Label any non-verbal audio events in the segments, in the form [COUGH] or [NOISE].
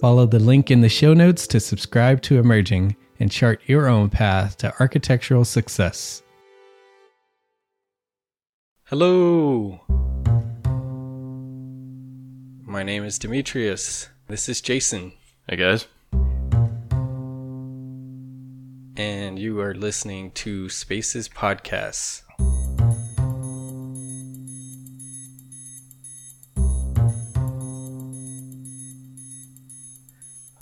Follow the link in the show notes to subscribe to Emerging and chart your own path to architectural success. Hello. My name is Demetrius. This is Jason. Hey guys. and you are listening to Spaces Podcasts.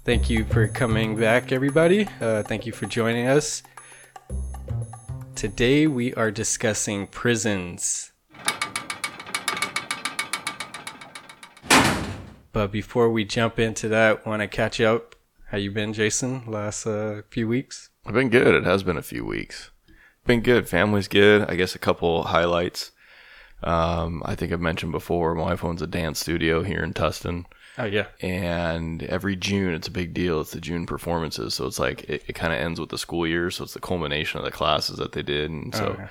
Thank you for coming back, everybody. Uh, thank you for joining us. Today we are discussing prisons. But before we jump into that, want to catch up. How you been, Jason? Last uh, few weeks? I've been good. It has been a few weeks. Been good. Family's good. I guess a couple highlights. Um, I think I've mentioned before, my wife owns a dance studio here in Tustin. Oh yeah. And every June, it's a big deal. It's the June performances. So it's like, it, it kind of ends with the school year. So it's the culmination of the classes that they did. And so Oh, okay.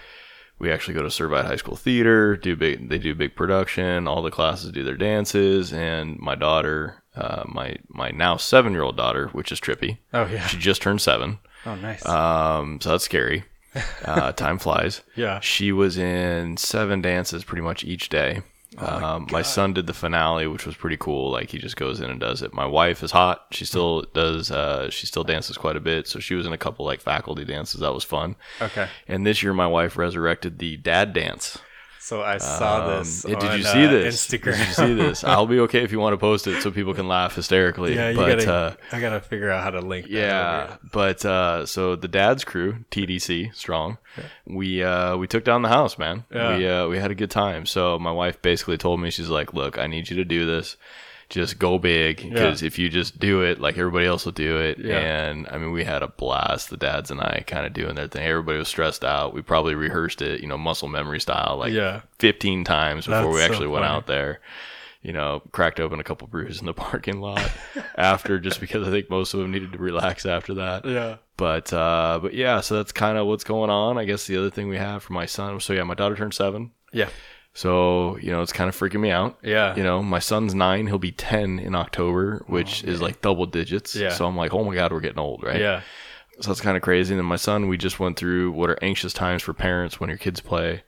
we actually go to Servite High School Theater, do big, they do big production. All the classes do their dances. And my daughter, uh, my, my now seven year old daughter, which is trippy. Oh yeah. She just turned seven. Oh nice. Um, so that's scary. [LAUGHS] Uh, time flies. yeah. She was in seven dances pretty much each day. Um, my son did the finale, which was pretty cool. Like he just goes in and does it. My wife is hot. She still does. Uh, she still dances quite a bit. So she was in a couple like faculty dances. That was fun. Okay. And this year, my wife resurrected the dad dance. So I saw Um, this. yeah, did on, you see uh, this? Instagram. Did you see this? [LAUGHS] I'll be okay if you want to post it so people can laugh hysterically. yeah, you but, gotta. uh, I gotta figure out how to link. that yeah, but uh, so the dad's crew, TDC, strong. We uh, we took down the house, man. Yeah. We uh, we had a good time. So my wife basically told me she's like, "Look, I need you to do this. Just go big because if you just do it, like everybody else will do it." Yeah. And I mean, we had a blast. The dads and I kind of doing their thing. Everybody was stressed out. We probably rehearsed it, you know, muscle memory style, like Yeah. 15 times before That's we so actually went out there. You know, cracked open a couple brews in the [LAUGHS] parking lot [LAUGHS] after, just because I think most of them needed to relax after that. Yeah. But uh, but yeah, so that's kind of what's going on. I guess the other thing we have for my son. So yeah, my daughter turned seven. Yeah. So you know, it's kind of freaking me out. Yeah. You know, my son's nine. He'll be ten in October, oh, which is like double digits. Yeah. So I'm like, oh my god, we're getting old, right? Yeah. So that's kind of crazy. And then my son, we just went through what are anxious times for parents when your kids play.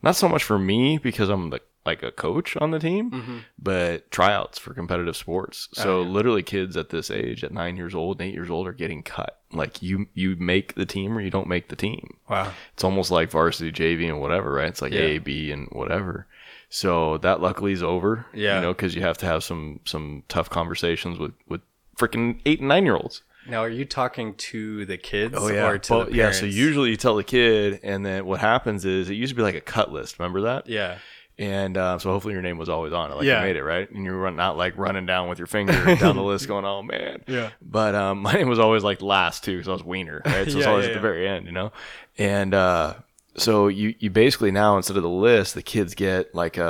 Not so much for me because I'm the like a coach on the team, mm-hmm. but tryouts for competitive sports. Oh, so literally, kids at this age, at nine years old, and eight years old, are getting cut. Like you, you make the team or you don't make the team. Wow. It's almost like varsity JV and whatever, right? It's like Yeah. A, B, and whatever. So that luckily is over. Yeah. You know, because you have to have some some tough conversations with with freaking eight and nine year olds. Now, are you talking to the kids Oh yeah, or to Well, yeah. So usually you tell the kid, and then what happens is it used to be like a cut list. Remember that? Yeah. And uh, so hopefully your name was always on it, like Yeah. you made it right, and you were not like running down with your finger [LAUGHS] down the list, going, "Oh man." Yeah. But um, [LAUGHS] my name was always like last too, because I was wiener, right? So it's [LAUGHS] Yeah, always yeah, at the very end, you know. And uh, so you you basically now instead of the list, the kids get like a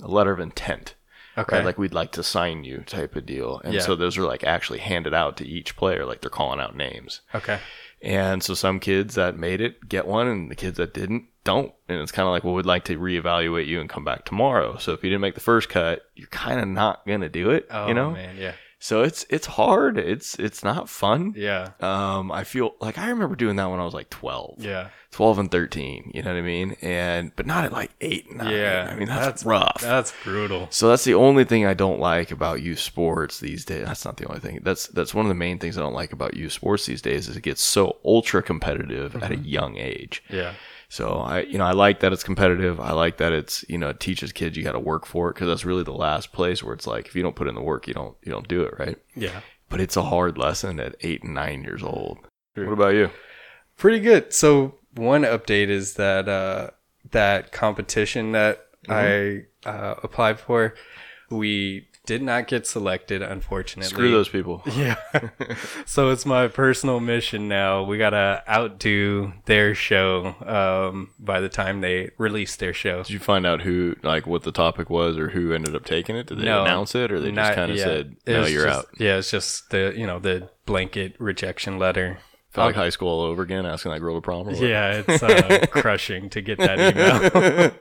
a, a letter of intent, Okay. right? Like we'd like to sign you type of deal. And so those are like actually handed out to each player, like they're calling out names. okay. And so some kids that made it get one, and the kids that didn't don't. And it's kind of like, well, we'd like to reevaluate you and come back tomorrow. So if you didn't make the first cut, you're kind of not gonna do it, Oh you know. man, yeah. So it's it's hard. It's it's not fun. Yeah. Um, I feel like I remember doing that when I was like 12, Yeah. 12 and 13, you know what I mean? And, but not at like eight, and nine. Yeah. I mean, that's, rough. That's brutal. so that's the only thing I don't like about youth sports these days. That's not the only thing. That's, that's one of the main things I don't like about youth sports these days is it gets so ultra competitive at a young age. Yeah. So I, you know, I like that it's competitive. I like that it's, you know, it teaches kids you got to work for it because that's really the last place where it's like if you don't put in the work, you don't, you don't do it right. Yeah. But it's a hard lesson at eight and nine years old. True. What about you? Pretty good. So one update is that uh, that competition that I uh, applied for, we did not get selected, unfortunately. Screw those people. [LAUGHS] Yeah. [LAUGHS] so it's my personal mission now. We gotta outdo their show um, by the time they release their show. Did you find out who, like, what the topic was or who ended up taking it? Did they No, announce it or they just kind of said, no, you're just- out? Yeah, it's just the you know the blanket rejection letter. Felt like high school all over again, asking that girl to prom? Yeah, it's uh, [LAUGHS] crushing to get that email.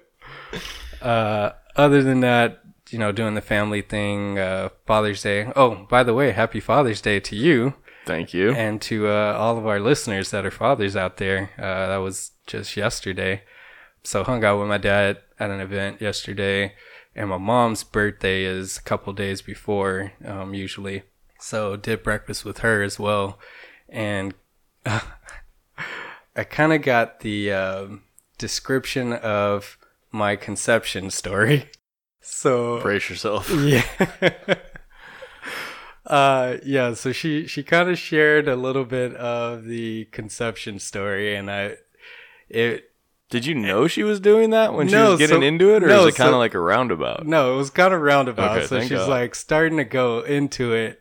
uh, other than that, you know, doing the family thing, uh, Father's Day. Oh, by the way, happy Father's Day to you Thank you. and to uh, all of our listeners that are fathers out there. Uh, that was just yesterday. So hung out with my dad at an event yesterday, and my mom's birthday is a couple days before, um, usually. So did breakfast with her as well, and [LAUGHS] I kind of got the um, description of my conception story. [LAUGHS] So Brace yourself. [LAUGHS] yeah. uh yeah, so she she kind of shared a little bit of the conception story and I it Did you know she was doing that when she was getting so- into it, or no, is it kind of so- like a roundabout? no, it was kind of roundabout. Okay, so she's God. like starting to go into it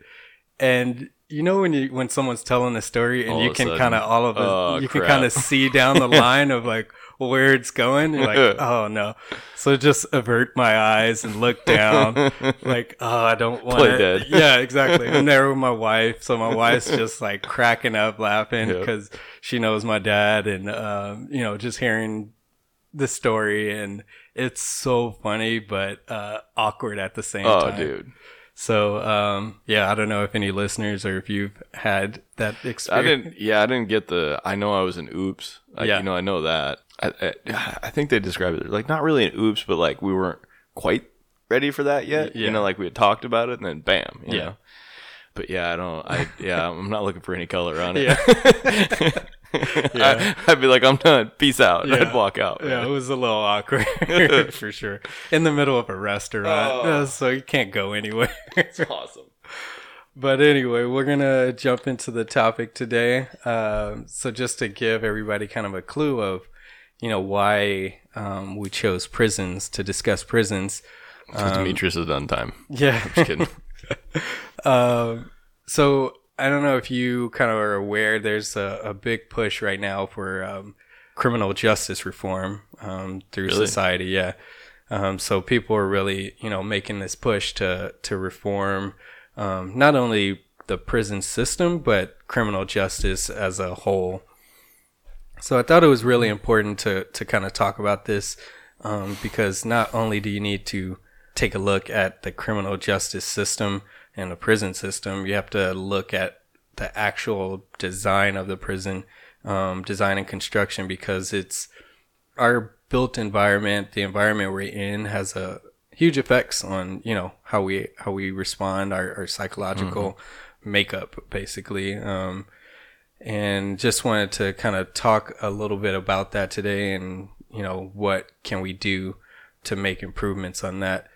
and you know when you when someone's telling a story and All you a can kind of all of it oh, you can kind of see down the [LAUGHS] line of like where it's going you're like [LAUGHS] oh no. So just avert my eyes and look down. [LAUGHS] Like oh i don't want Play to dead. yeah exactly. I'm there with my wife. So my wife's just like cracking up laughing Yep. because she knows my dad and um, you know just hearing the story. And it's so funny but uh, awkward at the same oh, time. dude. So um, yeah i don't know if any listeners or if you've had that experience. I didn't. Yeah, I didn't get the. I know I was an oops. I, Yeah. You know, I know that. I, I, I think they described it like not really an oops, but like we weren't quite ready for that yet. Yeah. You know, like we had talked about it, and then bam. You Yeah. Know? But yeah, I don't. I yeah, I'm not looking for any color on it. [LAUGHS] Yeah. [LAUGHS] [LAUGHS] I, I'd be like, I'm done. Peace out. Yeah. I'd walk out. Yeah, it was a little [LAUGHS] awkward [LAUGHS] for sure. In the middle of a restaurant, Oh. so you can't go anywhere. It's awesome. but anyway, we're gonna jump into the topic today. Um, so just to give everybody kind of a clue of, you know, why um, we chose prisons to discuss prisons. Because Demetrius has done time. Yeah, I'm Just kidding. Um, so I don't know if you kind of are aware. There's a, a big push right now for um, criminal justice reform um, through Really? society. Yeah. Um, so people are really, you know, making this push to to reform um, not only the prison system but criminal justice as a whole. So I thought it was really important to to kind of talk about this um, because not only do you need to take a look at the criminal justice system and the prison system, you have to look at the actual design of the prison, um, design and construction, because it's our built environment, the environment we're in, has a huge effects on you know how we how we respond, our, our psychological makeup, basically. Um, and just wanted to kind of talk a little bit about that today and you know what can we do to make improvements on that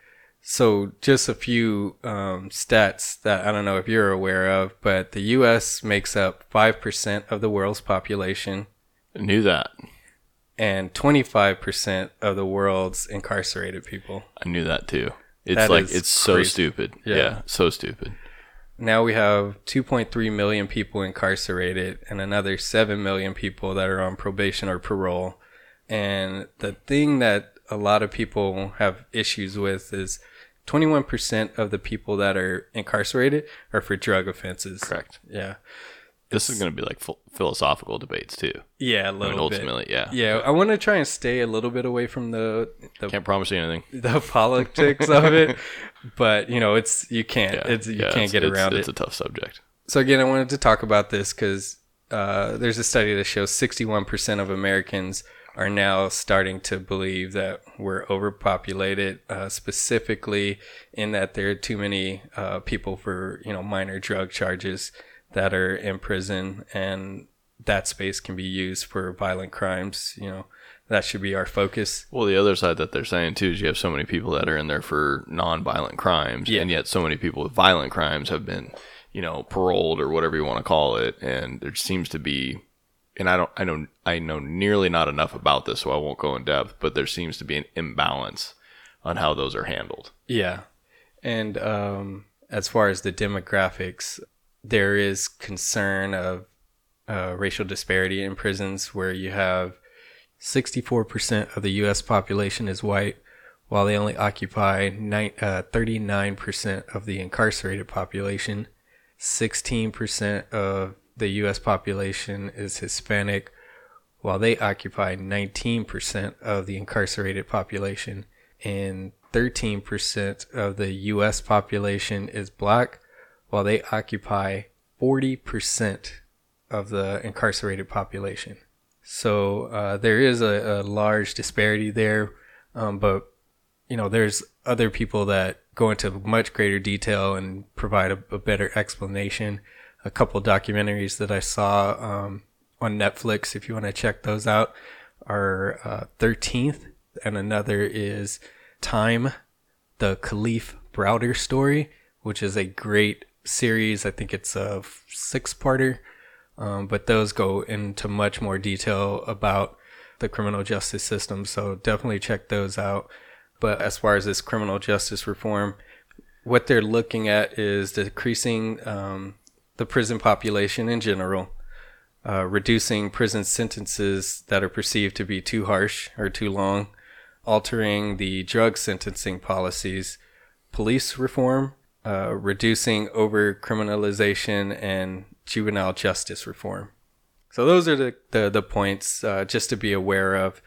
so just a few um, stats that i don't know if you're aware of but the us makes up 5% of the world's population I knew that. and 25% of the world's incarcerated people. I knew that too. It's That like it's so crazy. stupid. Yeah. Yeah. so stupid. Now we have 2.3 million people incarcerated and another 7 million people that are on probation or parole. And the thing that a lot of people have issues with is 21% of the people that are incarcerated are for drug offenses. Correct. Yeah. This is going to be like ph- philosophical debates too. Yeah, a I mean, little bit. ultimately, yeah. Yeah, I want to try and stay a little bit away from the the, Can't promise you anything. the politics of it, [LAUGHS] but you know, it's you can't Yeah, it's you yeah, can't it's- get around It's it. It's a tough subject. So again, I wanted to talk about this because uh, there's a study that shows 61% of Americans are now starting to believe that we're overpopulated, uh, specifically in that there are too many uh, people for you know minor drug charges that are in prison, and that space can be used for violent crimes. You know, that should be our focus. Well, the other side that they're saying too is you have so many people that are in there for non-violent crimes, Yeah. and yet so many people with violent crimes have been, you know, paroled or whatever you want to call it, and there seems to be, and I don't, I know, I know nearly not enough about this, so I won't go in depth, but there seems to be an imbalance on how those are handled. Yeah. And um, as far as the demographics, there is concern of uh, racial disparity in prisons where you have 64% of the U.S. population is white, while they only occupy ni- uh, 39% of the incarcerated population. 16% of the U.S. population is Hispanic, while they occupy 19% of the incarcerated population. And 13% of the U.S. population is black, while they occupy 40% of the incarcerated population. So uh, there is a, a large disparity there, um, but you know there's other people that go into much greater detail and provide a, a better explanation. A couple documentaries that I saw um, on Netflix, if you want to check those out, are uh, 13th, and another is Time, the Kalief Browder story, which is a great series. I think it's a six parter, um, but those go into much more detail about the criminal justice system. So definitely check those out. But as far as this criminal justice reform, what they're looking at is decreasing um, the prison population in general, uh, reducing prison sentences that are perceived to be too harsh or too long, altering the drug sentencing policies, police reform, uh, reducing over criminalization, and juvenile justice reform. So those are the, the, the points uh, just to be aware of.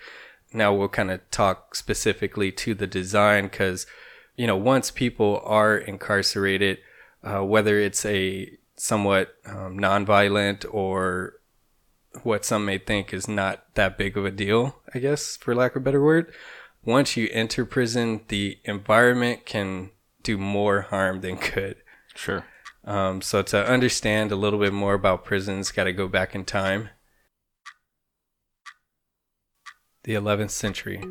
Now we'll kind of talk specifically to the design because, you know, once people are incarcerated, uh, whether it's a somewhat um, nonviolent or what some may think is not that big of a deal, I guess, for lack of a better word. Once you enter prison, the environment can do more harm than good. Sure. Um, so to understand a little bit more about prisons, got to go back in time. The 11th century.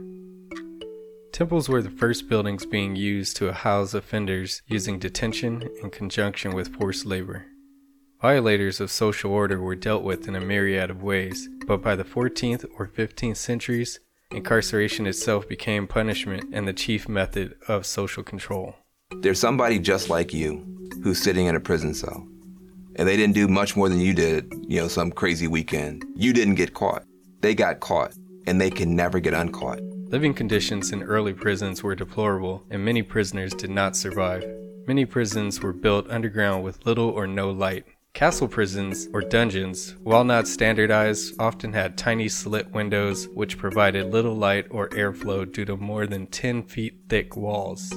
Temples were the first buildings being used to house offenders using detention in conjunction with forced labor. Violators of social order were dealt with in a myriad of ways, but by the 14th or 15th centuries, incarceration itself became punishment and the chief method of social control. There's somebody just like you who's sitting in a prison cell. And they didn't do much more than you did, you know, some crazy weekend. You didn't get caught. They got caught, and they can never get uncaught. Living conditions in early prisons were deplorable, and many prisoners did not survive. Many prisons were built underground with little or no light. Castle prisons, or dungeons, while not standardized, often had tiny slit windows which provided little light or airflow due to more than 10 feet thick walls.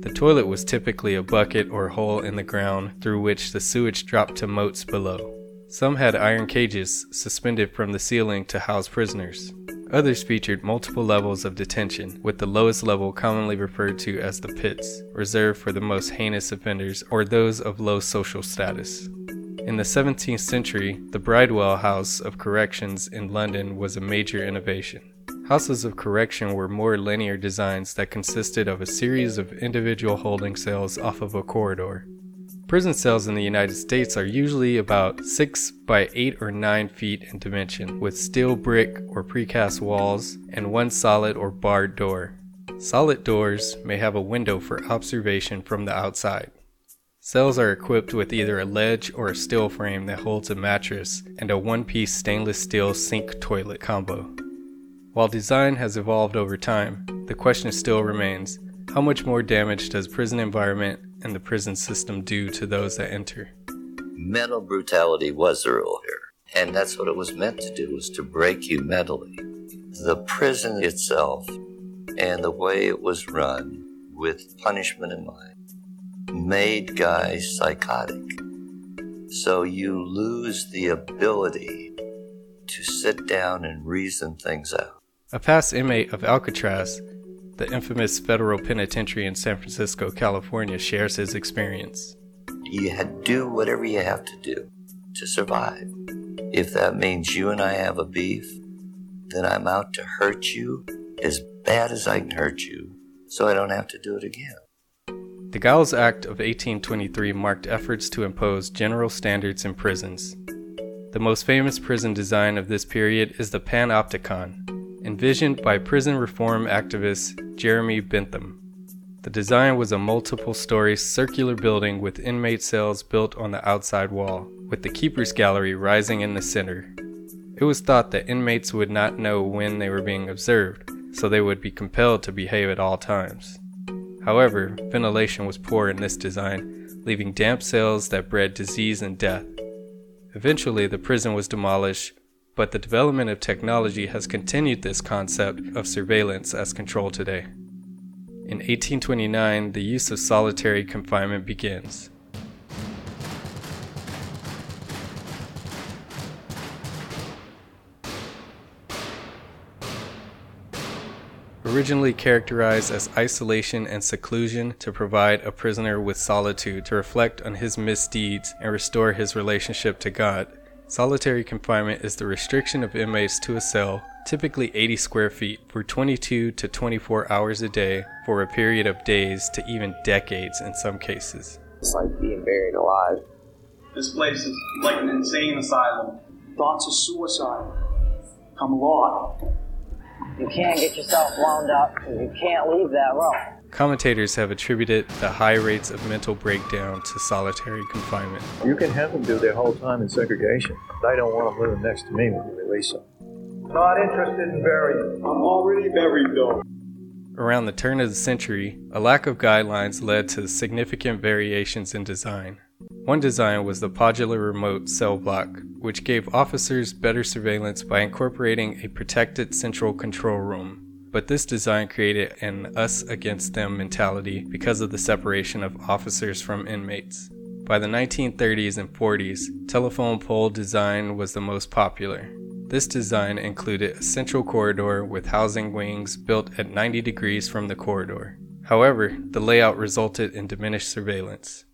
The toilet was typically a bucket or hole in the ground through which the sewage dropped to moats below. Some had iron cages suspended from the ceiling to house prisoners. Others featured multiple levels of detention, with the lowest level commonly referred to as the pits, reserved for the most heinous offenders or those of low social status. In the 17th century, the Bridewell House of Corrections in London was a major innovation. Houses of correction were more linear designs that consisted of a series of individual holding cells off of a corridor. Prison cells in the United States are usually about 6 by 8 or 9 feet in dimension, with steel brick or precast walls and one solid or barred door. Solid doors may have a window for observation from the outside. Cells are equipped with either a ledge or a steel frame that holds a mattress and a one piece stainless steel sink toilet combo. While design has evolved over time, the question still remains how much more damage does prison environment and the prison system do to those that enter? Mental brutality was the rule here, and that's what it was meant to do, was to break you mentally. The prison itself and the way it was run with punishment in mind made guys psychotic. So you lose the ability to sit down and reason things out. A past inmate of Alcatraz, the infamous federal penitentiary in San Francisco, California, shares his experience. You had to do whatever you have to do to survive. If that means you and I have a beef, then I'm out to hurt you as bad as I can hurt you so I don't have to do it again. The Gaols Act of 1823 marked efforts to impose general standards in prisons. The most famous prison design of this period is the Panopticon, envisioned by prison reform activist Jeremy Bentham. The design was a multiple story circular building with inmate cells built on the outside wall, with the keeper's gallery rising in the center. It was thought that inmates would not know when they were being observed, so they would be compelled to behave at all times. However, ventilation was poor in this design, leaving damp cells that bred disease and death. Eventually, the prison was demolished, but the development of technology has continued this concept of surveillance as control today. In 1829, the use of solitary confinement begins. Originally characterized as isolation and seclusion to provide a prisoner with solitude to reflect on his misdeeds and restore his relationship to God, solitary confinement is the restriction of inmates to a cell, typically 80 square feet, for 22 to 24 hours a day for a period of days to even decades in some cases. It's like being buried alive. This place is like an insane asylum. Thoughts of suicide come a lot. You can't get yourself wound up because you can't leave that room. Commentators have attributed the high rates of mental breakdown to solitary confinement. You can have them do their whole time in segregation. They don't want them living next to me when you release them. Not interested in burying. I'm already buried, though. Around the turn of the century, a lack of guidelines led to significant variations in design. One design was the podular remote cell block, which gave officers better surveillance by incorporating a protected central control room. But this design created an us against them mentality because of the separation of officers from inmates. By the 1930s and 40s, telephone pole design was the most popular. This design included a central corridor with housing wings built at 90 degrees from the corridor. However, the layout resulted in diminished surveillance.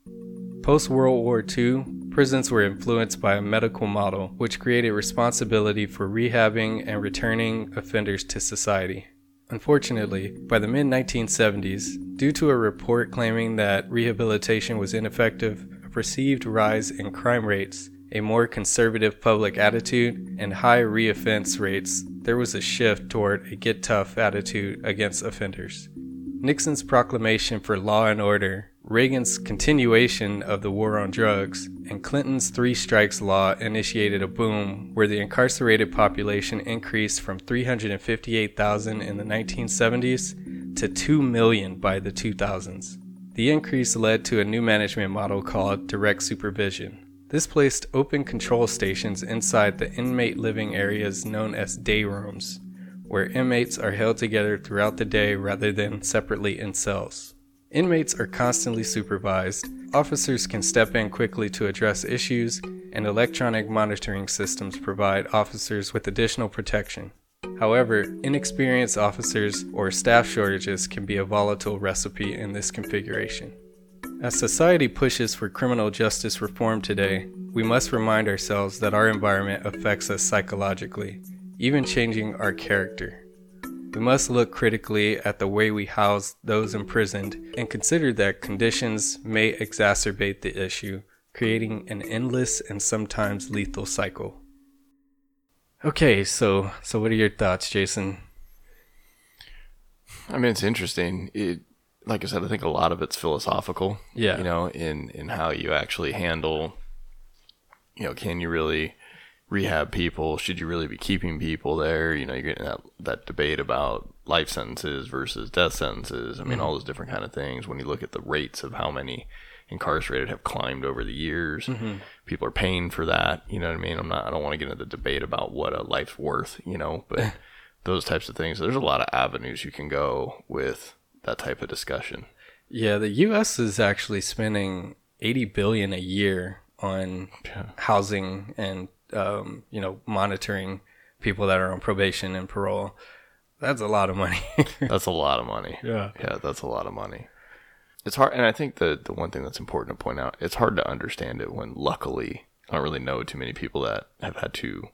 Post World War II, prisons were influenced by a medical model which created responsibility for rehabbing and returning offenders to society. Unfortunately, by the mid 1970s, due to a report claiming that rehabilitation was ineffective, a perceived rise in crime rates, a more conservative public attitude, and high reoffense rates, there was a shift toward a get tough attitude against offenders. Nixon's proclamation for law and order, Reagan's continuation of the war on drugs, and Clinton's three strikes law initiated a boom where the incarcerated population increased from 358,000 in the 1970s to 2 million by the 2000s. The increase led to a new management model called direct supervision. This placed open control stations inside the inmate living areas known as day rooms, where inmates are held together throughout the day rather than separately in cells. Inmates are constantly supervised, officers can step in quickly to address issues, and electronic monitoring systems provide officers with additional protection. However, inexperienced officers or staff shortages can be a volatile recipe in this configuration. As society pushes for criminal justice reform today, we must remind ourselves that our environment affects us psychologically, even changing our character. We must look critically at the way we house those imprisoned and consider that conditions may exacerbate the issue, creating an endless and sometimes lethal cycle. Okay, so so what are your thoughts, Jason? I mean, it's interesting. It, like I said, I think a lot of it's philosophical. Yeah. You know, in in how you actually handle. You know, can you really rehab people? Should you really be keeping people there? You know, you're getting that that debate about life sentences versus death sentences. I mean, Mhm. all those different kind of things. When you look at the rates of how many incarcerated have climbed over the years, Mhm. people are paying for that. You know what I mean? I'm not. I don't want to get into the debate about what a life's worth. You know, but [LAUGHS] those types of things. There's a lot of avenues you can go with that type of discussion. Yeah, the U.S. is actually spending 80 billion a year on housing and um, you know monitoring people that are on probation and parole. That's a lot of money. [LAUGHS] That's a lot of money. Yeah. Yeah, that's a lot of money. It's hard and I think the the one thing that's important to point out, it's hard to understand it when luckily I don't really know too many people that have had to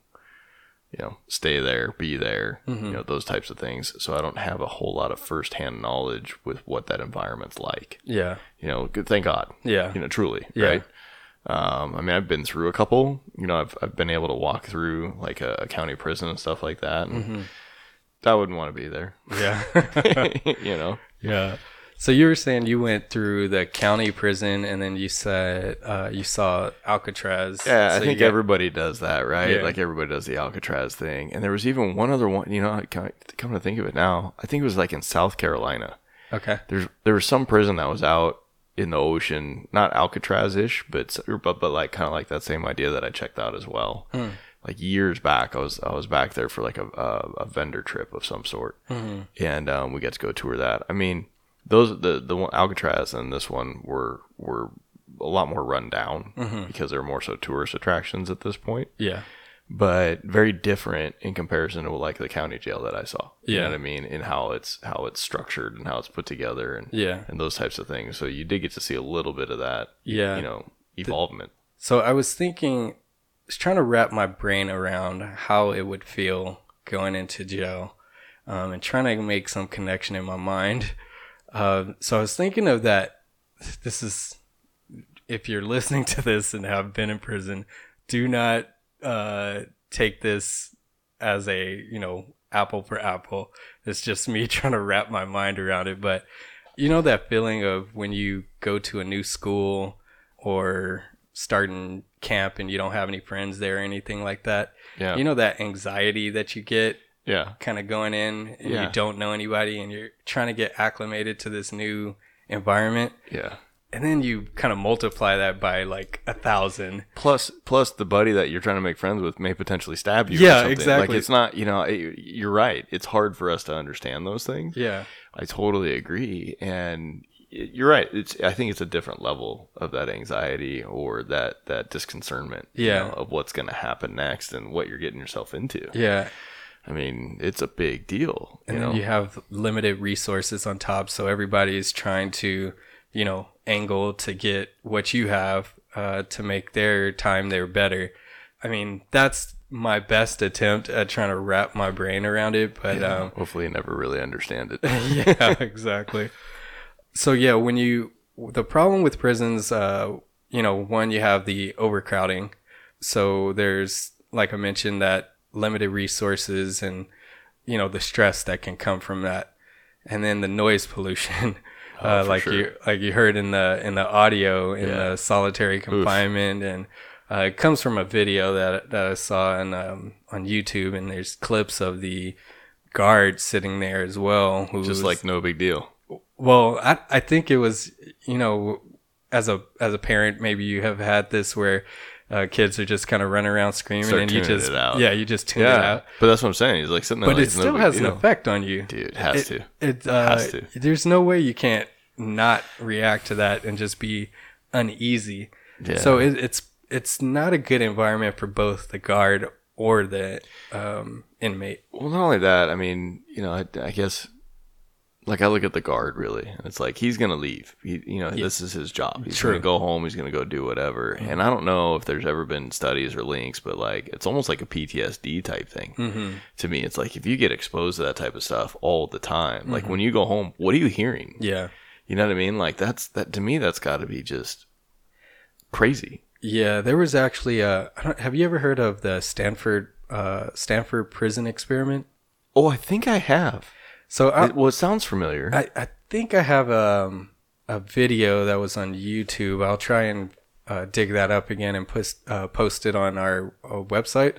you know, stay there, be there, Mhm. you know, those types of things. So I don't have a whole lot of firsthand knowledge with what that environment's like. Yeah. You know, good thank God. Yeah. You know, truly. Yeah. Right. Um, I mean, I've been through a couple. You know, I've I've been able to walk through like a, a county prison and stuff like that. And Mhm. I wouldn't want to be there. Yeah. [LAUGHS] you know. Yeah. So you were saying you went through the county prison and then you said uh, you saw Alcatraz. Yeah, So I think got- everybody does that, right? Yeah. Like everybody does the Alcatraz thing. And there was even one other one. You know, I kind of- come to think of it now, I think it was like in South Carolina. Okay. There's there was some prison that was out in the ocean, not Alcatraz-ish, but but but like kind of like that same idea that I checked out as well. Hmm. Like years back, I was I was back there for like a a, a vendor trip of some sort, Mhm. and um, we got to go tour that. I mean, those the the one Alcatraz and this one were were a lot more run down Mhm. because they're more so tourist attractions at this point. Yeah. But very different in comparison to like the county jail that I saw. You Yeah. know what I mean? In how it's how it's structured and how it's put together and Yeah. and those types of things. So you did get to see a little bit of that. Yeah. You know, evolvement. So I was thinking, I was trying to wrap my brain around how it would feel going into jail, um, and trying to make some connection in my mind. Um, so I was thinking of that. This is, if you're [LAUGHS] listening to this and have been in prison, do not uh, take this as a you know apple for apple. It's just me [LAUGHS] trying to wrap my mind around it, but you know that feeling of when you go to a new school or starting camp and you don't have any friends there or anything like that. Yeah. You know that anxiety that you get Yeah. kind of going in and Yeah. you don't know anybody and you're trying to get acclimated to this new environment. Yeah. And then you kind of multiply that by like a thousand. Plus, plus the buddy that you're trying to make friends with may potentially stab you. Yeah, exactly. Like it's not, you know, it, you're right. It's hard for us to understand those things. Yeah. I totally agree, and you're right. It's I think it's a different level of that anxiety or that that disconcernment. you Yeah. know, of what's going to happen next and what you're getting yourself into. Yeah. I mean, it's a big deal. and you then know? you have limited resources on top so everybody's trying to you know angle to get what you have uh, to make their time there better. I mean that's my best attempt at trying to wrap my brain around it but Yeah, um, hopefully, you never really understand it. [LAUGHS] [LAUGHS] yeah exactly. So yeah when you the problem with prisons uh you know one you have the overcrowding. So there's like i mentioned that limited resources and you know the stress that can come from that. And then the noise pollution [LAUGHS] uh, for like sure. you like you heard in the in the audio in Yeah. the solitary confinement and uh, it comes from a video that that I saw on um, on YouTube and there's clips of the guard sitting there as well who Just like no big deal. well, I I think it was you know as a as a parent maybe you have had this where uh, kids are just kind of running around screaming Start and you just it out. yeah you just tune it Yeah, out. But that's what I'm saying. He's like sitting there. But like, it it's no still has an deal. effect on you, Dude, it has to. It uh, Has to. There's no way you can't not react to that and just be uneasy. Yeah. So it, it's it's not a good environment for both the guard or the um, inmate. Well, not only that. I mean, you know, I, I guess like I look at the guard really, and it's like he's gonna leave. He, you know, this is his job. He's True. gonna go home. He's gonna go do whatever. And I don't know if there's ever been studies or links, but like it's almost like a PTSD type thing. Mhm. To me, it's like if you get exposed to that type of stuff all the time, like Mhm. when you go home, what are you hearing? Yeah. You know what I mean? Like that's that to me. That's got to be just crazy. Yeah, there was actually a. Have you ever heard of the Stanford uh, Stanford prison experiment? Oh, I think I have. So I, It- well, it sounds familiar. I, I think I have um, a video that was on YouTube. I'll try and uh, dig that up again and post uh, post it on our, uh website.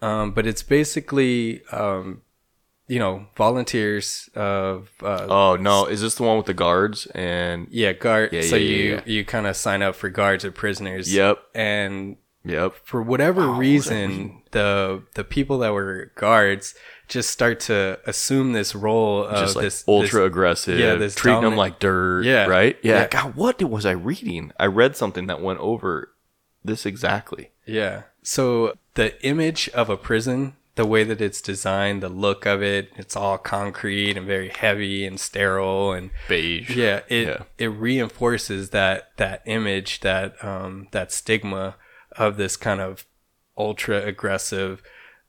Um, but it's basically, um, you know, volunteers of. Uh, oh no, is this the one with the guards and? Yeah, guard. Yeah, so yeah, yeah, you yeah. you kind of sign up for guards or prisoners. Yep. And Yep. for whatever Oh, reason, the the people that were guards just start to assume this role of just like this ultra this- aggressive, Yeah, this treating them like dirt. Yeah, right. Yeah. yeah. God, what was I reading? I read something that went over this exactly. Yeah. So the image of a prison, the way that it's designed, the look of it, it's all concrete and very heavy and sterile and Beige. Yeah, it Yeah. it reinforces that that image, that um that stigma of this kind of ultra aggressive,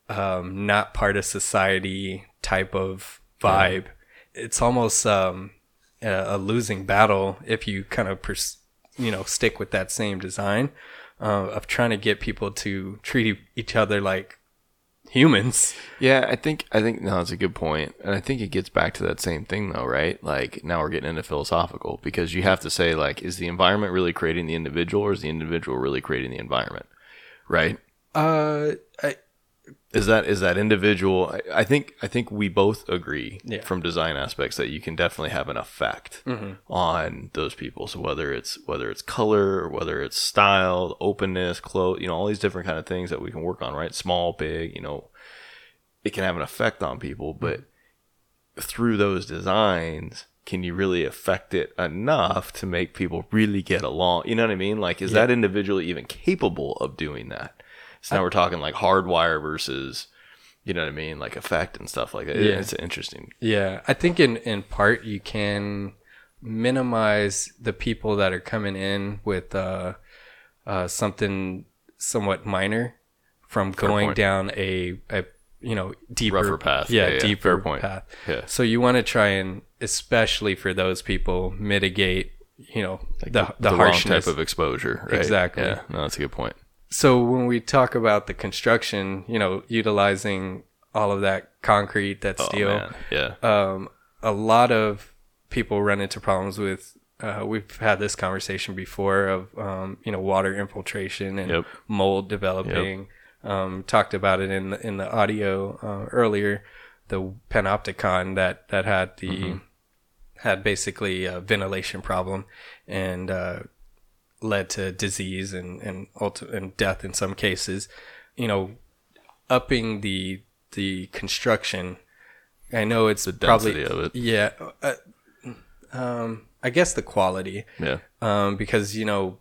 um, not part of society type of vibe. It's almost um a, a losing battle if you kind of pers- you know stick with that same design uh, of trying to get people to treat each other like humans. Yeah, I think I think no, that's a good point, and I think it gets back to that same thing though, right? Like now we're getting into philosophical because you have to say like, is the environment really creating the individual, or is the individual really creating the environment, right? Uh, I, Is that is that individual? I, I think I think we both agree Yeah. from design aspects that you can definitely have an effect Mhm. on those people. So whether it's whether it's color or whether it's style, openness, clothes, you know, all these different kind of things that we can work on, right? Small, big, you know, it can have an effect on people, but through those designs, can you really affect it enough to make people really get along? You know what I mean? Like, is Yeah. that individual even capable of doing that? So now we're talking like hardwire versus, you know what I mean, like effect and stuff like that. Yeah. It's interesting. Yeah, I think in in part you can minimize the people that are coming in with uh, uh, something somewhat minor from going down a, a you know deeper Rougher path. Yeah, Yeah, deeper point. path. Yeah. So you want to try and especially for those people mitigate you know the the, wrong harshness type of exposure. Right? Exactly. Yeah. No, that's a good point. So when we talk about the construction, you know, utilizing all of that concrete, that Oh, steel, man. Yeah. um, a lot of people run into problems with. Uh, we've had this conversation before of um, you know water infiltration and Yep. mold developing. Um, talked about it in the, in the audio uh, earlier. The Panopticon that that had the Mhm. had basically a ventilation problem and uh, led to disease and and ulti- and death in some cases. You know, upping the the construction. I know it's The probably of it. Yeah, uh, um, I guess the quality. Yeah. Um, because you know,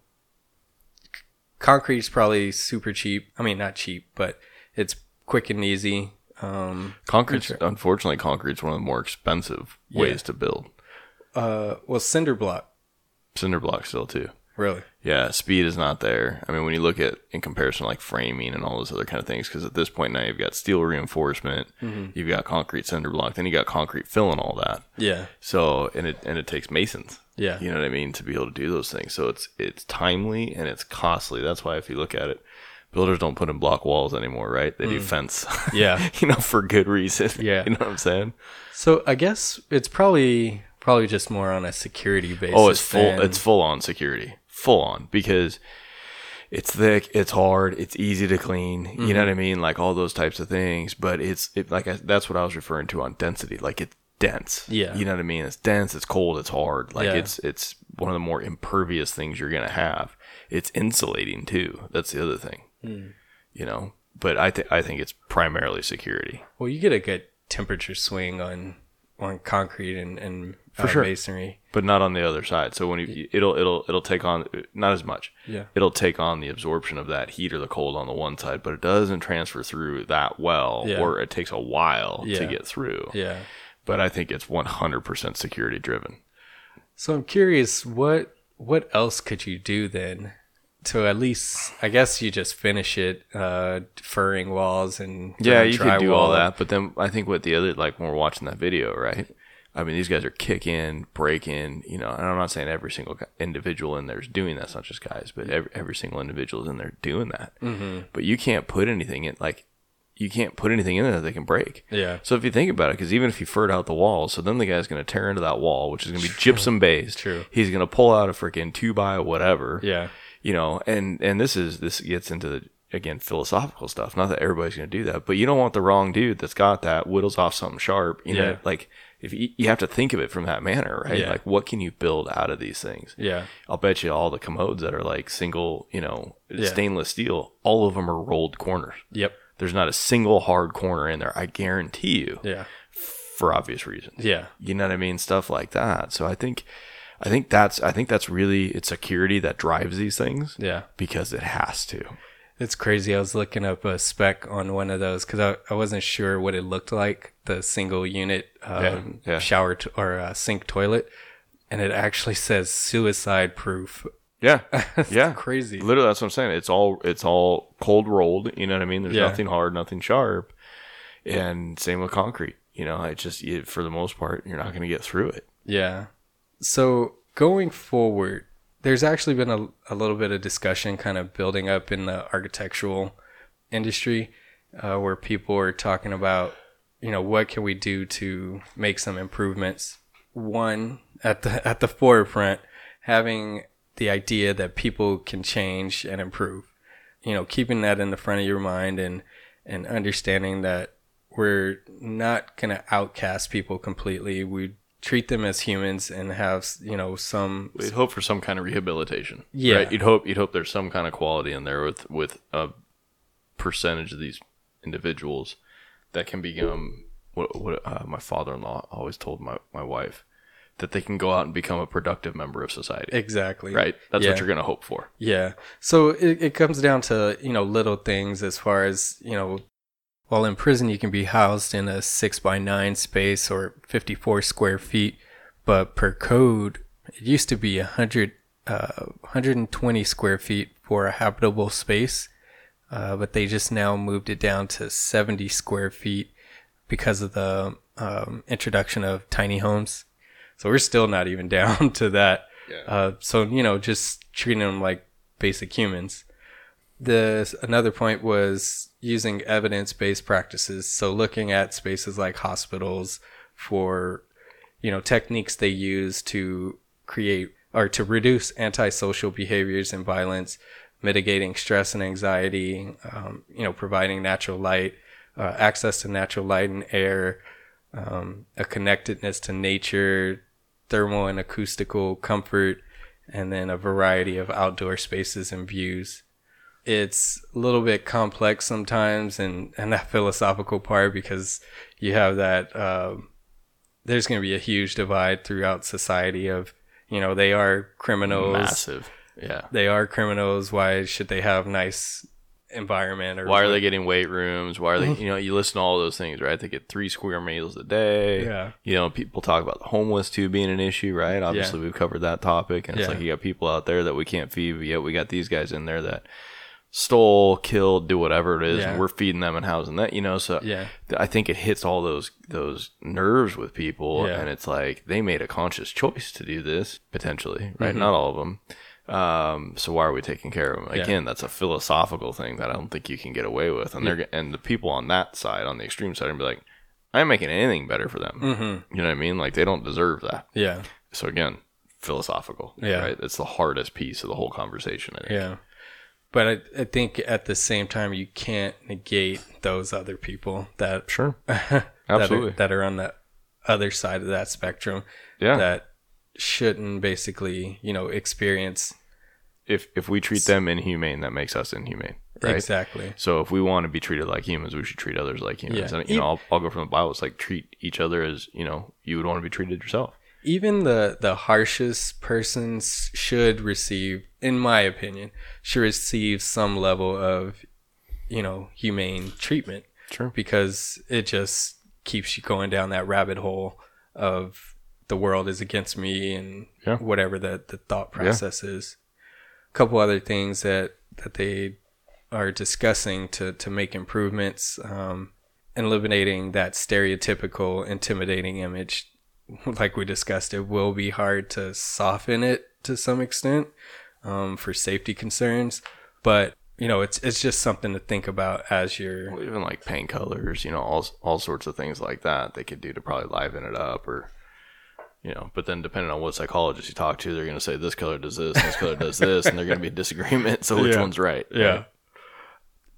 c- concrete is probably super cheap. I mean, not cheap, but it's quick and easy. Um, Concrete's contra- unfortunately concrete's one of the more expensive Yeah. ways to build. Uh, well, cinder block. Cinder block still too. Really? Yeah, speed is not there. I mean, when you look at in comparison, like framing and all those other kind of things, because at this point now you've got steel reinforcement, Mhm. you've got concrete cinder block, then you got concrete fill and all that. Yeah. So and it and it takes masons. Yeah. You know what I mean to be able to do those things. So it's it's timely and it's costly. That's why if you look at it, builders don't put in block walls anymore, right? They do Mm. fence. [LAUGHS] Yeah. you know, for good reason. [LAUGHS] Yeah. You know what I'm saying? So I guess it's probably probably just more on a security basis. Oh, it's full. than- It's full on security, full on because it's thick, it's hard, it's easy to clean. You Mhm. know what I mean? Like all those types of things. But it's it, like I, that's what I was referring to on density. Like it's dense. Yeah. You know what I mean? It's dense. It's cold. It's hard. Like Yeah. it's it's one of the more impervious things you're gonna have. It's insulating too. That's the other thing. Mm. You know. But I think I think it's primarily security. Well, you get a good temperature swing on on concrete and and for uh, sure masonry. but not on the other side so when you it'll it'll it'll take on not as much Yeah. it'll take on the absorption of that heat or the cold on the one side but it doesn't transfer through that well Yeah. or it takes a while Yeah. to get through Yeah. but I think it's 100% security driven. So I'm curious, what what else could you do then to at least? I guess you just finish it, uh, furring walls and Yeah, you could do all that, but then I think what the other like when we're watching that video, right? I mean, these guys are kicking, breaking, you know. And I'm not saying every single individual in there is doing that. It's not just guys, but every every single individual is in there doing that. Mhm. But you can't put anything in like you can't put anything in there that they can break. Yeah. So if you think about it, because even if you furred out the wall, so then the guy's going to tear into that wall, which is going to be gypsum based. True. He's going to pull out a freaking two by whatever. Yeah. You know, and and this is this gets into the again philosophical stuff. Not that everybody's going to do that, but you don't want the wrong dude that's got that whittles off something sharp. You know, like if you, you have to think of it from that manner, right? Yeah. Like what can you build out of these things? Yeah. I'll bet you all the commodes that are like single, you know, Yeah. stainless steel, all of them are rolled corners. Yep. There's not a single hard corner in there. I guarantee you. Yeah. For obvious reasons. Yeah. You know what I mean? Stuff like that. So I think I think that's I think that's really it's security that drives these things. Yeah. Because it has to. It's crazy. I was looking up a spec on one of those because I, I wasn't sure what it looked like the single unit um, Yeah, yeah. shower to, or uh, sink toilet, and it actually says suicide proof. Yeah. [LAUGHS] Yeah. crazy. Literally that's what I'm saying. It's all it's all cold rolled, you know what I mean? There's Yeah. nothing hard, nothing sharp. And same with concrete. You know, it just you, for the most part, you're not going to get through it. Yeah. So going forward, there's actually been a, a little bit of discussion kind of building up in the architectural industry uh, where people are talking about, you know, what can we do to make some improvements? One, at the at the forefront, having the idea that people can change and improve. You know, keeping that in the front of your mind and and understanding that we're not going to outcast people completely. We treat them as humans and have, you know, some We'd hope for some kind of rehabilitation. Yeah. Right? You'd hope you'd hope there's some kind of quality in there with with a percentage of these individuals that can become what, what uh, my father-in-law always told my, my wife that they can go out and become a productive member of society. Exactly. Right? That's Yeah. what you're going to hope for. Yeah. So it, it comes down to, you know, little things as far as, you know, while in prison you can be housed in a six by nine space or 54 square feet, but per code, it used to be hundred, uh, 120 square feet for a habitable space. Uh, but they just now moved it down to 70 square feet because of the um, introduction of tiny homes. So we're still not even [LAUGHS] down to that. Yeah. Uh, so you know, just treating them like basic humans. The another point was using evidence-based practices. So looking at spaces like hospitals for you know techniques they use to create or to reduce antisocial behaviors and violence, mitigating stress and anxiety. Um, you know, providing natural light, uh, access to natural light and air, um, a connectedness to nature, thermal and acoustical comfort, and then a variety of outdoor spaces and views. It's a little bit complex sometimes, and, and that philosophical part because you have that. Um, there's going to be a huge divide throughout society of, you know, they are criminals. Massive. Yeah. They are criminals. Why should they have nice environment? Or Why are they getting weight rooms? Why are they, [LAUGHS] you know, you listen to all those things, right? They get three square meals a day. Yeah. You know, people talk about the homeless too being an issue, right? Obviously, we've covered that topic. And it's Yeah. like you got people out there that we can't feed, but yet we got these guys in there that stole, killed, do whatever it is, Yeah. we're feeding them and housing that, you know? So Yeah. I think it hits all those, those nerves with people. Yeah. And it's like they made a conscious choice to do this, potentially, right? Mhm. Not all of them. Um, so why are we taking care of them? Yeah. Again, that's a philosophical thing that I don't think you can get away with. And they're g- and the people on that side, on the extreme side, are gonna be like, I'm making anything better for them. Mhm. You know what I mean? Like they don't deserve that. Yeah. So again, philosophical. Yeah. Right. It's the hardest piece of the whole conversation. I think. Yeah. But I, I think at the same time, you can't negate those other people that [LAUGHS] sure, [LAUGHS] that Absolutely. are, that are on the other side of that spectrum. Yeah. that shouldn't basically, you know, experience. If if we treat them inhumane, that makes us inhumane. Right? Exactly. So if we want to be treated like humans, we should treat others like humans. Yeah. And you know, I'll, I'll go from the Bible. It's like treat each other as you know you would want to be treated yourself. Even the the harshest persons should receive, in my opinion, should receive some level of, you know, humane treatment. Sure. Because it just keeps you going down that rabbit hole of the world is against me and Yeah. whatever the, the thought Yeah. process is. A couple other things that, that they are discussing to, to make improvements, um, eliminating that stereotypical intimidating image. [LAUGHS] Like we discussed, it will be hard to soften it to some extent um, for safety concerns, but you know, it's it's just something to think about as you're Well, even like paint colors, you know, all all sorts of things like that they could do to probably liven it up or you know, but then depending on what psychologist you talk to, they're going to say this color does this, this color does this, and they're going to be a disagreement. So which Yeah. one's right? Yeah.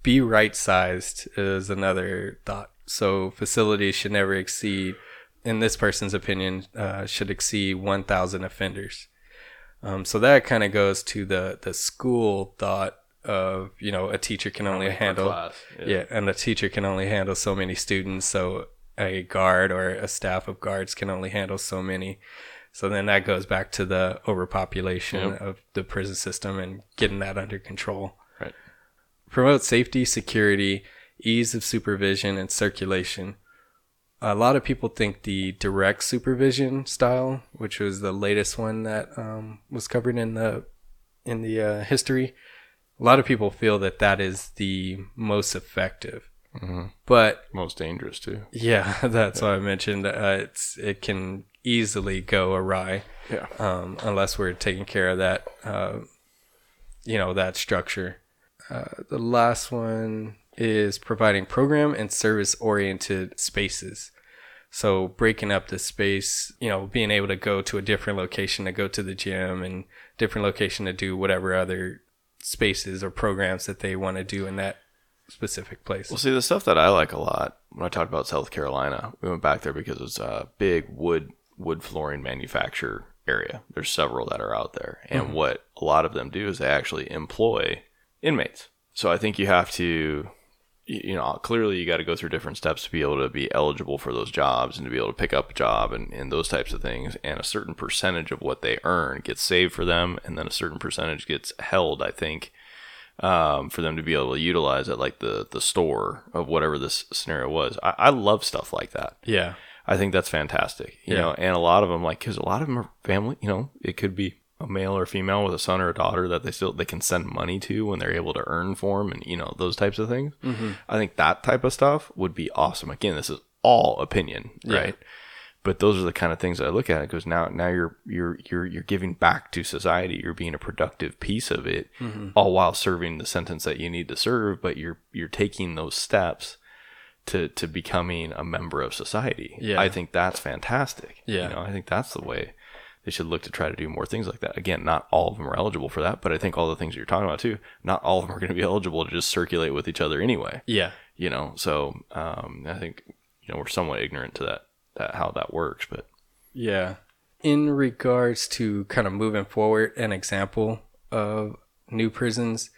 Be right sized is another thought. So facilities should never exceed, in this person's opinion, uh, should exceed 1,000 offenders. Um, so that kind of goes to the the school thought of you know a teacher can only Only handle class, yeah. yeah, and a teacher can only handle so many students. So a guard or a staff of guards can only handle so many. So then that goes back to the overpopulation Yep. of the prison system and getting that under control. Right. Promote safety, security, ease of supervision, and circulation. A lot of people think the direct supervision style, which was the latest one that um, was covered in the in the uh, history, a lot of people feel that that is the most effective. Mhm. But Most dangerous too. yeah, [LAUGHS] that's why I mentioned. Uh, it's it can easily go awry. Yeah. Um, unless we're taking care of that, uh, you know, that structure. Uh, the last one is providing program and service oriented spaces. So breaking up the space, you know, being able to go to a different location to go to the gym and different location to do whatever other spaces or programs that they want to do in that specific place. Well, see, the stuff that I like a lot when I talked about South Carolina, we went back there because it's a big wood wood flooring manufacturer area. There's several that are out there, and Mhm. what a lot of them do is they actually employ inmates. So I think you have to, you know, clearly you got to go through different steps to be able to be eligible for those jobs and to be able to pick up a job and, and those types of things. And a certain percentage of what they earn gets saved for them, and then a certain percentage gets held. I think um, for them to be able to utilize at like the the store of whatever this scenario was. I, I love stuff like that. Yeah. I think that's fantastic. You Yeah. know, and a lot of them like because a lot of them are family. You know, it could be a male or female with a son or a daughter that they still they can send money to when they're able to earn for them, and you know those types of things. Mhm. I think that type of stuff would be awesome. Again, this is all opinion, Yeah. right? But those are the kind of things that I look at. It goes now. Now you're you're you're you're giving back to society. You're being a productive piece of it, Mhm. all while serving the sentence that you need to serve. But you're you're taking those steps to to becoming a member of society. Yeah. I think that's fantastic. Yeah. you know, I think that's the way they should look to try to do more things like that. Again, not all of them are eligible for that, but I think all the things you're talking about too, not all of them are going to be eligible to just circulate with each other anyway Yeah. you know so um, i think you know we're somewhat ignorant to that, that how that works but Yeah. In regards to kind of moving forward, an example of new prisons,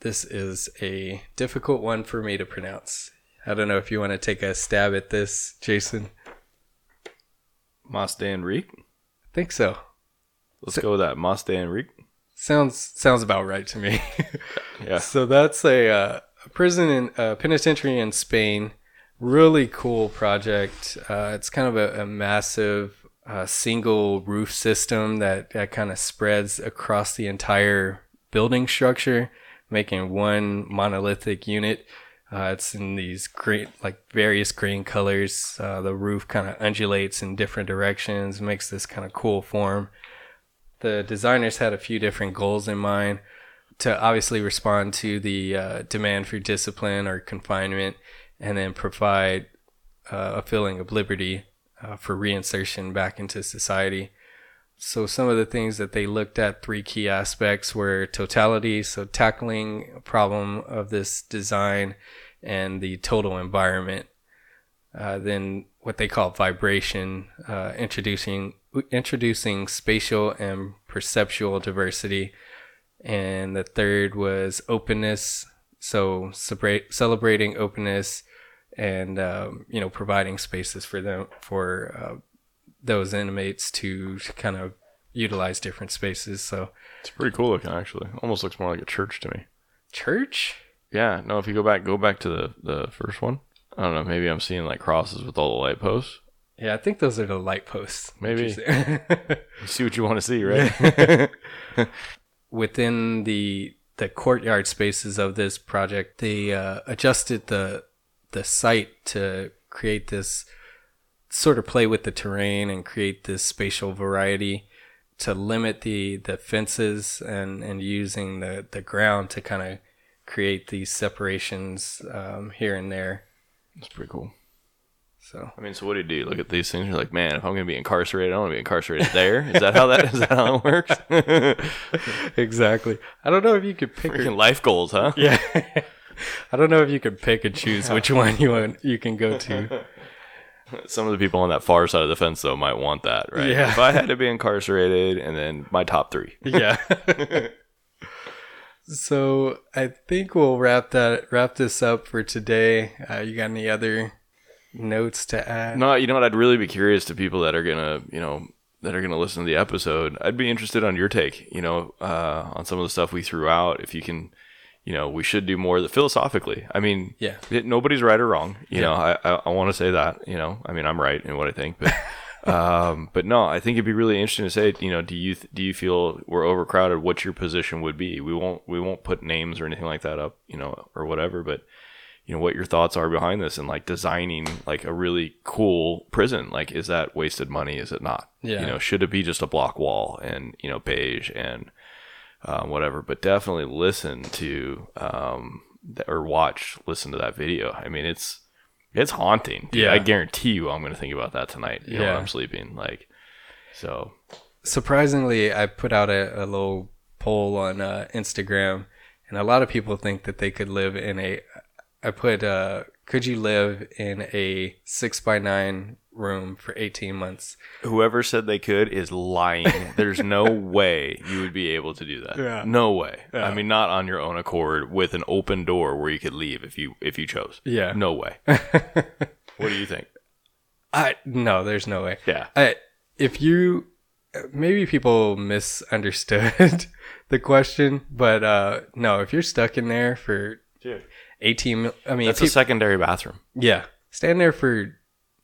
this is a difficult one for me to pronounce. I don't know if you want to take a stab at this, Jason. Mas Reek? I think so. let's go with that Mas Enrique. Sounds sounds about right to me. [LAUGHS] Yeah. So that's a, uh, a prison in uh, penitentiary in Spain. Really cool project. Uh, it's kind of a, a massive uh, single roof system that, that kind of spreads across the entire building structure, making one monolithic unit. Uh, it's in these great, like various green colors. Uh, the roof kind of undulates in different directions, makes this kind of cool form the designers had a few different goals in mind to obviously respond to the uh, demand for discipline or confinement and then provide uh, a feeling of liberty uh, for reinsertion back into society. So, some of the things that they looked at, three key aspects were totality, so tackling a problem of this design and the total environment. Uh, then what they call vibration, uh, introducing introducing spatial and perceptual diversity, and the third was openness. So celebrating openness, and um, you know providing spaces for them for uh, those inmates to kind of utilize different spaces. So it's pretty cool looking actually almost looks more like a church to me church yeah no if you go back go back to the the first one I don't know. Maybe I'm seeing like crosses with all the light posts. Yeah, I think those are the light posts. Maybe. [LAUGHS] You see what you want to see, right? [LAUGHS] Within the the courtyard spaces of this project, they uh, adjusted the the site to create this sort of play with the terrain and create this spatial variety to limit the the fences and and using the the ground to kind of create these separations um, here and there. That's pretty cool. So I mean, so what do you do? Look at these things. You're like, man, if I'm gonna be incarcerated, I want to be incarcerated there. Is that how that is that how it works? [LAUGHS] exactly. I don't know if you could pick Freaking life goals, huh? Yeah. [LAUGHS] I don't know if you could pick and choose which one you want you can go to. [LAUGHS] [LAUGHS] Some of the people on that far side of the fence, though, might want that, right? Yeah. If I had to be incarcerated, and then my top three. [LAUGHS] Yeah. [LAUGHS] so I think we'll wrap that wrap this up for today. Uh, you got any other notes to add? No, you know what? I'd really be curious to people that are gonna, you know, that are gonna listen to the episode. I'd be interested on your take, you know, uh, on some of the stuff we threw out. If you can, you know, we should do more philosophically. I mean, Yeah. it, nobody's right or wrong. You Yeah. know, I I, I want to say that. You know, I mean, I'm right in what I think, but. [LAUGHS] um, but no, I think it'd be really interesting to say, you know, do you do you feel we're overcrowded? What your position would be? We won't we won't put names or anything like that up, you know, or whatever. But you know what your thoughts are behind this and like designing like a really cool prison like is that wasted money is it not Yeah. you know should it be just a block wall and you know beige and um, whatever but definitely listen to um th- or watch listen to that video i mean it's it's haunting dude. Yeah. i guarantee you i'm gonna think about that tonight you know, Yeah. when i'm sleeping like so surprisingly, I put out a, a little poll on uh, Instagram, and a lot of people think that they could live in a. I put, uh, could you live in a six by nine room for 18 months? whoever said they could is lying there's no [LAUGHS] way you would be able to do that Yeah. no way Yeah. i mean not on your own accord with an open door where you could leave if you if you chose Yeah. no way [LAUGHS] what do you think I no, there's no way. Yeah. I, if you maybe people misunderstood [LAUGHS] the question, but uh no, if you're stuck in there for Dude. 18 I mean, that's if a secondary bathroom Yeah. Stand there for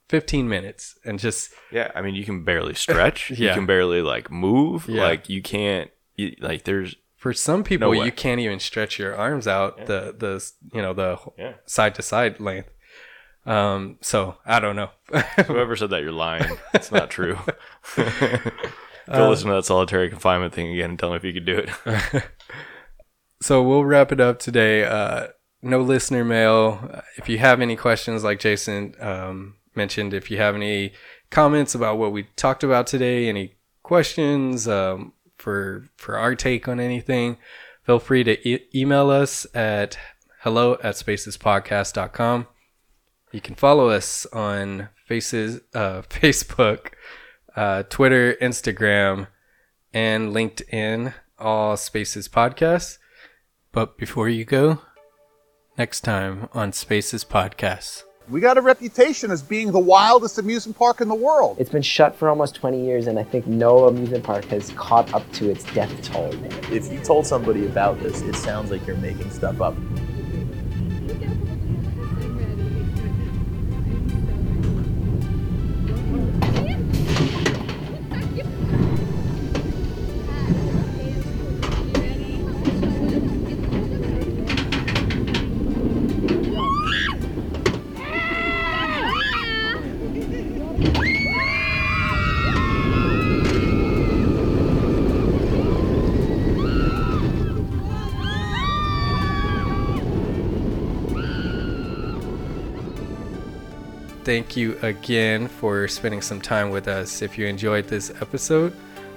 15 minutes and just yeah i mean you can barely stretch [LAUGHS] yeah. you can barely like move Yeah. like you can't you, like there's for some people way. you can't even stretch your arms out the the you know the Yeah. side to side length. Um so I don't know. [LAUGHS] whoever said that you're lying it's not true [LAUGHS] go Uh, listen to that solitary confinement thing again and tell me if you could do it so we'll wrap it up today. Uh, no listener mail. If you have any questions, like Jason um, mentioned, if you have any comments about what we talked about today, any questions um, for for our take on anything, feel free to e- email us at hello at spacespodcast.com. You can follow us on faces, uh, [LAUGHS] Facebook, uh, Twitter, Instagram, and LinkedIn, all Spaces Podcasts. But before you go, next time on Spaces Podcasts. We got a reputation as being the wildest amusement park in the world. It's been shut for almost 20 years, and I think no amusement park has caught up to its death toll. If you told somebody about this, it sounds like you're making stuff up. Thank you again for spending some time with us. If you enjoyed this episode,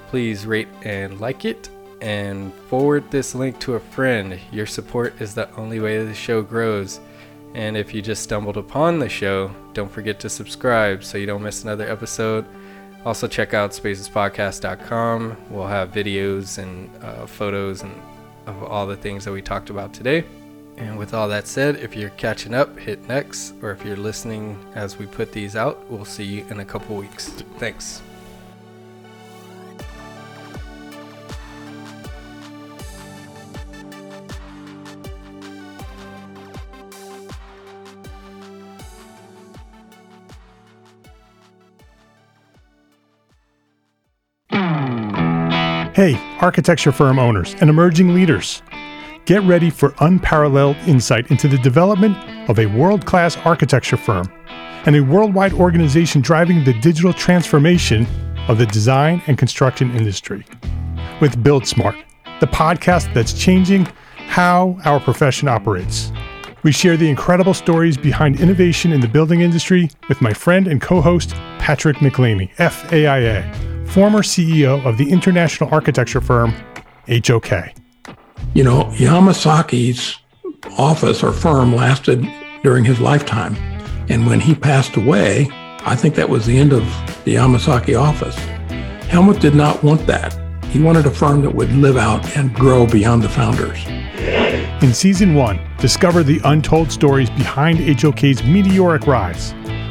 please rate and like it and forward this link to a friend. Your support is the only way the show grows. And if you just stumbled upon the show, don't forget to subscribe so you don't miss another episode. Also, check out spacespodcast.com. We'll have videos and uh, photos and of all the things that we talked about today. And with all that said, if you're catching up, hit next, or if you're listening as we put these out, we'll see you in a couple weeks. Thanks. Hey, architecture firm owners and emerging leaders. Get ready for unparalleled insight into the development of a world class architecture firm and a worldwide organization driving the digital transformation of the design and construction industry. With Build Smart, the podcast that's changing how our profession operates. We share the incredible stories behind innovation in the building industry with my friend and co host, Patrick MacLeamy, FAIA, former CEO of the international architecture firm HOK. You know, Yamasaki's office or firm lasted during his lifetime. And when he passed away, I think that was the end of the Yamasaki office. Hellmuth did not want that. He wanted a firm that would live out and grow beyond the founders. In season one, discover the untold stories behind HOK's meteoric rise